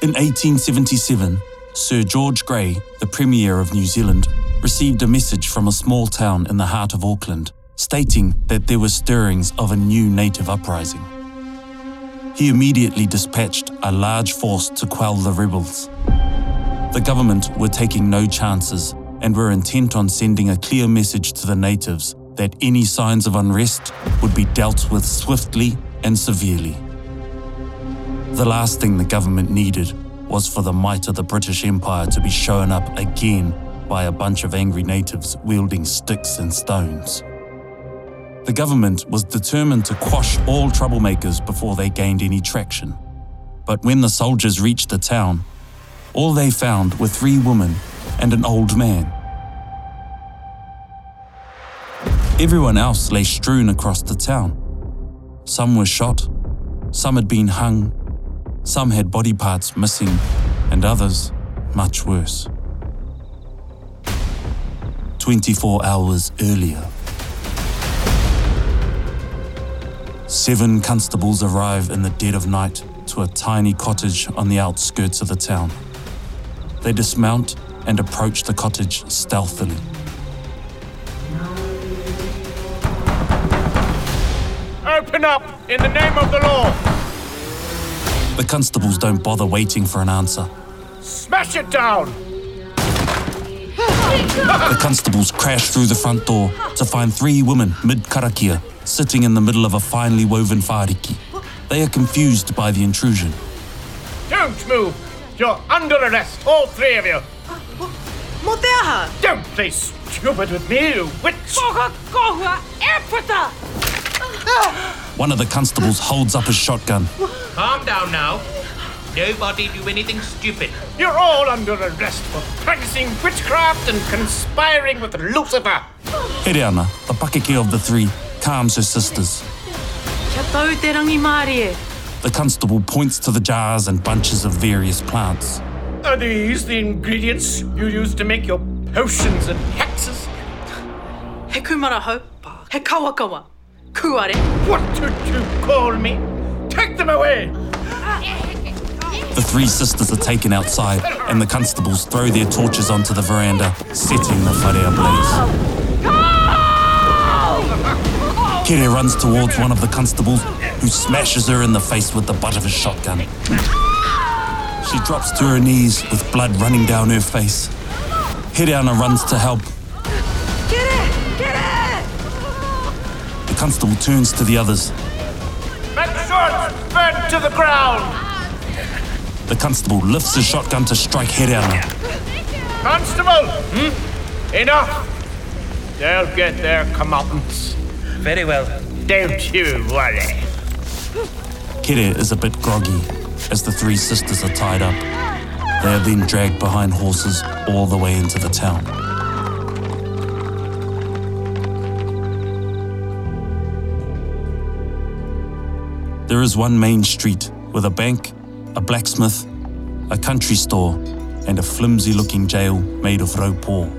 In 1877, Sir George Grey, the Premier of New Zealand, received a message from a small town in the heart of Auckland stating that there were stirrings of a new native uprising. He immediately dispatched a large force to quell the rebels. The government were taking no chances and were intent on sending a clear message to the natives that any signs of unrest would be dealt with swiftly and severely. The last thing the government needed was for the might of the British Empire to be shown up again by a bunch of angry natives wielding sticks and stones. The government was determined to quash all troublemakers before they gained any traction. But when the soldiers reached the town, all they found were three women and an old man. Everyone else lay strewn across the town. Some were shot, some had been hung, some had body parts missing, and others much worse. 24 hours earlier. Seven constables arrive in the dead of night to a tiny cottage on the outskirts of the town. They dismount and approach the cottage stealthily. Open up in the name of the law. The constables don't bother waiting for an answer. Smash it down. The constables crash through the front door to find three women mid karakia sitting in the middle of a finely woven whāriki. They are confused by the intrusion. Don't move. You're under arrest, all three of you. Mo te aha! Don't play stupid with me, you witch. Koha kohua epata! One of the constables holds up a shotgun. Calm down now. Nobody do anything stupid. You're all under arrest for practicing witchcraft and conspiring with Lucifer. Hereana, the pakeke of the three, calms her sisters. Kia tau te rangi Mārie. The constable points to the jars and bunches of various plants. Are these the ingredients you use to make your potions and hexes? He kūmarahou. He kawakawa. Kuare. What did you call me? Take them away. The three sisters are taken outside, and the constables throw their torches onto the veranda, setting the whare ablaze. Kere runs towards one of the constables, who smashes her in the face with the butt of his shotgun. She drops to her knees with blood running down her face. Hireana runs to help. Constable turns to the others. Make sure it's burnt to the ground. The constable lifts his shotgun to strike Hireana. Constable, hmm? Enough. They'll get their comeuppance. Very well. Don't you worry. Kere is a bit groggy as the three sisters are tied up. They are then dragged behind horses all the way into the town. There is one main street with a bank, a blacksmith, a country store, and a flimsy looking jail made of raupo.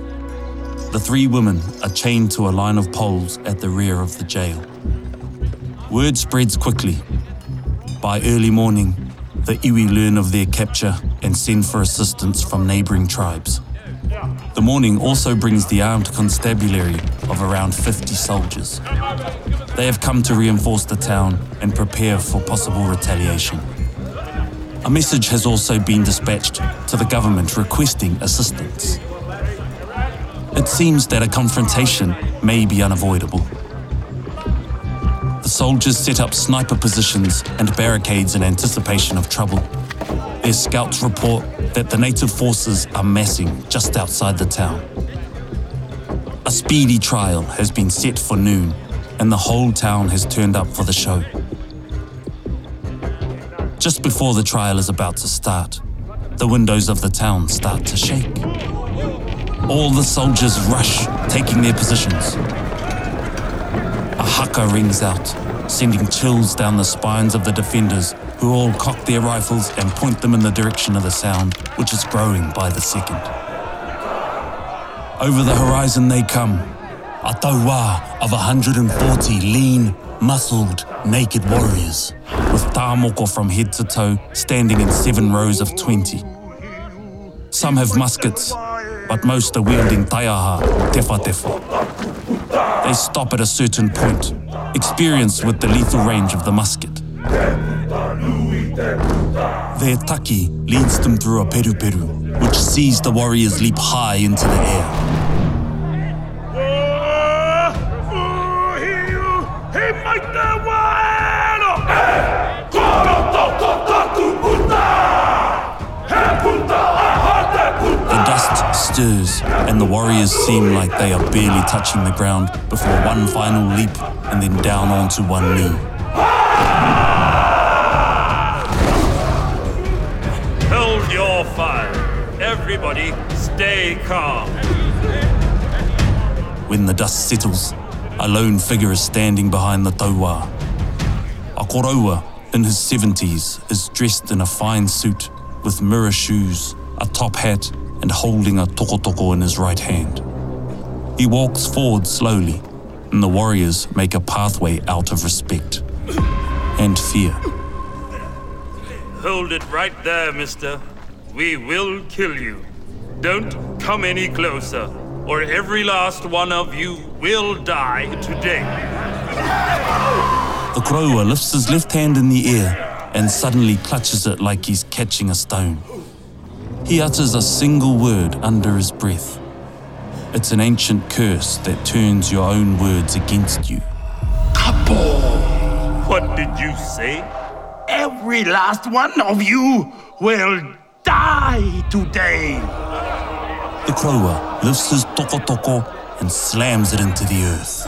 The three women are chained to a line of poles at the rear of the jail. Word spreads quickly. By early morning, the iwi learn of their capture and send for assistance from neighbouring tribes. The morning also brings the armed constabulary of around 50 soldiers. They have come to reinforce the town and prepare for possible retaliation. A message has also been dispatched to the government requesting assistance. It seems that a confrontation may be unavoidable. The soldiers set up sniper positions and barricades in anticipation of trouble. Their scouts report that the native forces are massing just outside the town. A speedy trial has been set for noon, and the whole town has turned up for the show. Just before the trial is about to start, the windows of the town start to shake. All the soldiers rush, taking their positions. A haka rings out, sending chills down the spines of the defenders, who all cock their rifles and point them in the direction of the sound, which is growing by the second. Over the horizon they come, a taua of 140 lean, muscled, naked warriors. with Tāmoko from head to toe standing in seven rows of 20. Some have muskets, but most are wielding taiaha, tewhatewha. They stop at a certain point, experienced with the lethal range of the musket. Their taki leads them through a peru peru, which sees the warriors leap high into the air. And the warriors seem like they are barely touching the ground before one final leap and then down onto one knee. Hold your fire. Everybody, stay calm. When the dust settles, a lone figure is standing behind the tauā. A koroua, in his 70s, is dressed in a fine suit with mirror shoes, a top hat, and holding a tokotoko in his right hand. He walks forward slowly, and the warriors make a pathway out of respect and fear. Hold it right there, mister. We will kill you. Don't come any closer, or every last one of you will die today. The Koroua lifts his left hand in the air and suddenly clutches it like he's catching a stone. He utters a single word under his breath. It's an ancient curse that turns your own words against you. What did you say? Every last one of you will die today. The Koroua lifts his toko and slams it into the earth.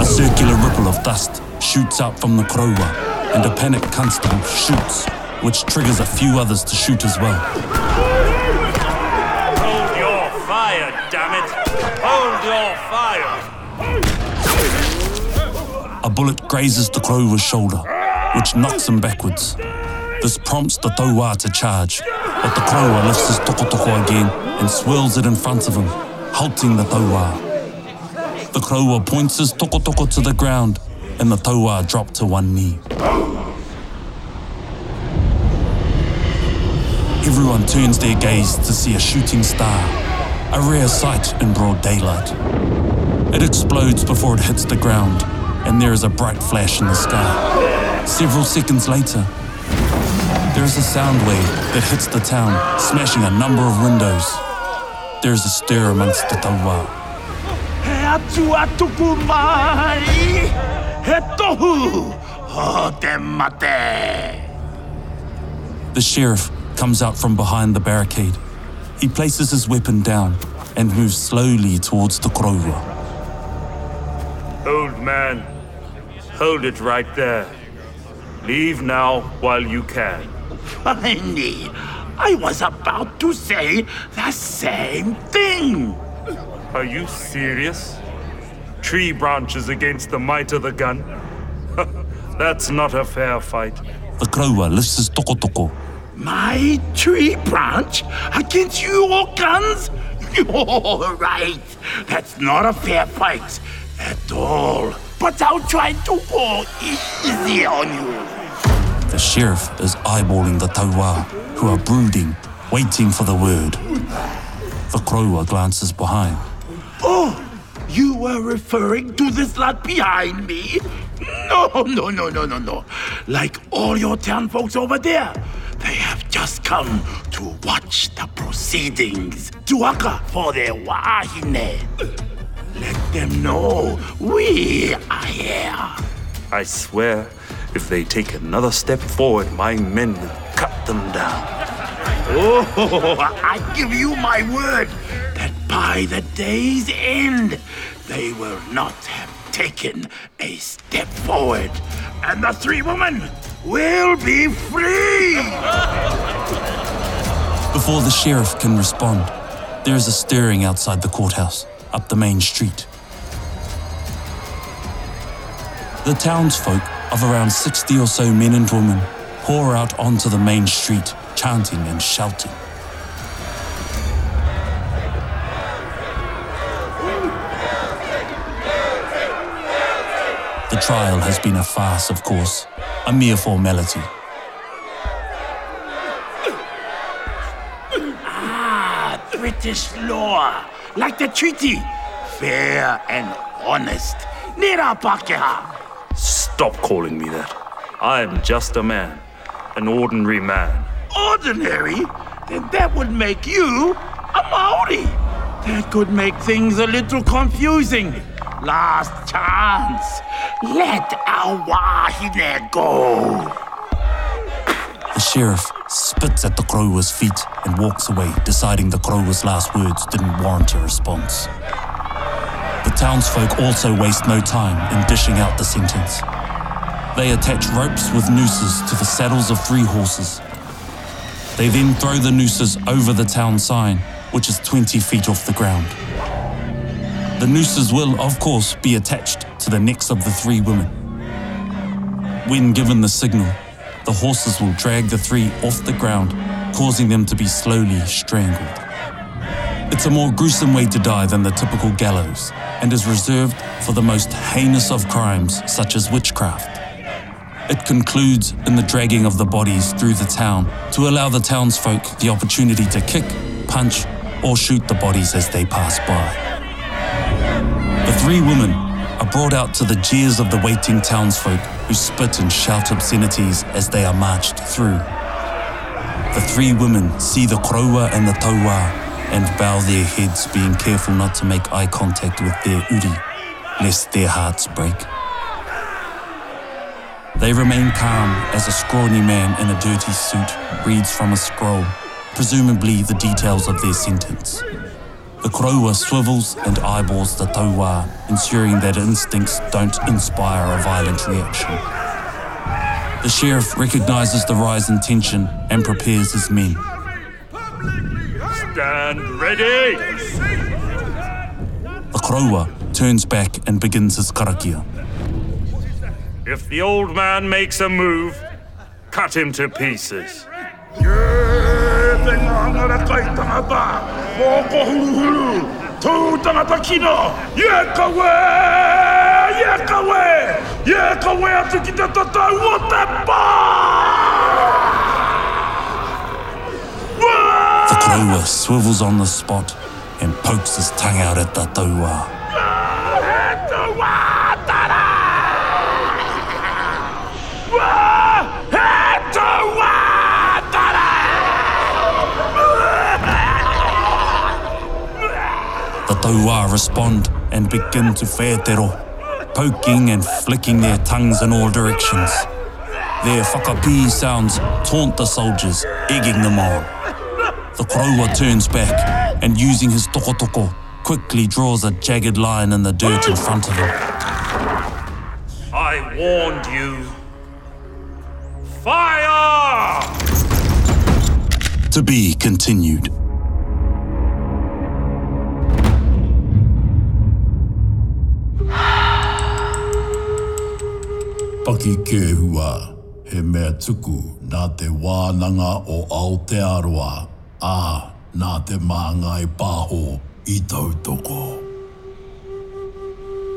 A circular ripple of dust shoots out from the Koroua, and a panicked constable shoots, which triggers a few others to shoot as well. Hold your fire, damn it! Hold your fire! A bullet grazes the Koroua's shoulder, which knocks him backwards. This prompts the Tauā to charge, but the Koroua lifts his tokotoko again and swirls it in front of him, halting the Tauā. The Koroua points his tokotoko to the ground, and the Tauā drop to one knee. Everyone turns their gaze to see a shooting star, a rare sight in broad daylight. It explodes before it hits the ground, and there is a bright flash in the sky. Several seconds later, there is a sound wave that hits the town, smashing a number of windows. There is a stir amongst the mate. The sheriff comes out from behind the barricade. He places his weapon down and moves slowly towards the Koroua. Old man, hold it right there. Leave now while you can. Funny. I was about to say the same thing. Are you serious? Tree branches against the might of the gun? That's not a fair fight. The Koroua lifts his toko My tree branch against your guns? You're right. That's not a fair fight at all. But I'll try to go easy on you. The sheriff is eyeballing the Tauā, who are brooding, waiting for the word. The Koroua glances behind. Oh, you were referring to this lad behind me? No, no, no, no, no, no. Like all your town folks over there, they have just come to watch the proceedings. Tuaka for their wahine. Let them know we are here. I swear, if they take another step forward, my men will cut them down. Oh, I give you my word that by the day's end, they will not have taken a step forward, and the three women will be free. Before the sheriff can respond, there is a stirring outside the courthouse, up the main street. The townsfolk of around 60 or so men and women pour out onto the main street, chanting and shouting. Trial has been a farce, of course, a mere formality. Ah, British law, like the treaty, fair and honest. Nera Pakeha. Stop calling me that. I am just a man, an ordinary man. Ordinary? Then that would make you a Maori. That could make things a little confusing. Last chance. Let our wahine go. The sheriff spits at the Koroua's feet and walks away, deciding the Koroua's last words didn't warrant a response. The townsfolk also waste no time in dishing out the sentence. They attach ropes with nooses to the saddles of three horses. They then throw the nooses over the town sign, which is 20 feet off the ground. The nooses will, of course, be attached to the necks of the three women. When given the signal, the horses will drag the three off the ground, causing them to be slowly strangled. It's a more gruesome way to die than the typical gallows, and is reserved for the most heinous of crimes, such as witchcraft. It concludes in the dragging of the bodies through the town to allow the townsfolk the opportunity to kick, punch, or shoot the bodies as they pass by. The three women are brought out to the jeers of the waiting townsfolk who spit and shout obscenities as they are marched through. The three women see the Koroua and the Taua and bow their heads, being careful not to make eye contact with their uri, lest their hearts break. They remain calm as a scrawny man in a dirty suit reads from a scroll, presumably the details of their sentence. The Koroua swivels and eyeballs the Taua, ensuring that instincts don't inspire a violent reaction. The sheriff recognizes the rise in tension and prepares his men. Stand ready! The Koroua turns back and begins his karakia. If the old man makes a move, cut him to pieces. Ngangara kai tangata. Moko huru huru. Tū tangata kino. Ye kawe! Ye kawe! Ye kawe atu ki te tatau o te pā! The Krowa swivels on the spot and pokes his tongue out at the Taua. He The Taua respond and begin to whētero, poking and flicking their tongues in all directions. Their whakapī sounds taunt the soldiers, egging them on. The Koroua turns back and using his tokotoko, quickly draws a jagged line in the dirt in front of him. I warned you. Fire! To be continued. Paki kēhua, he mea tuku nā te wānanga o Aotearoa, ā nā te māngai pāho i tautoko.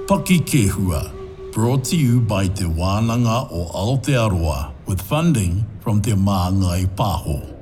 Paki Kehua, brought to you by te wānanga o Aotearoa with funding from te māngai pāho.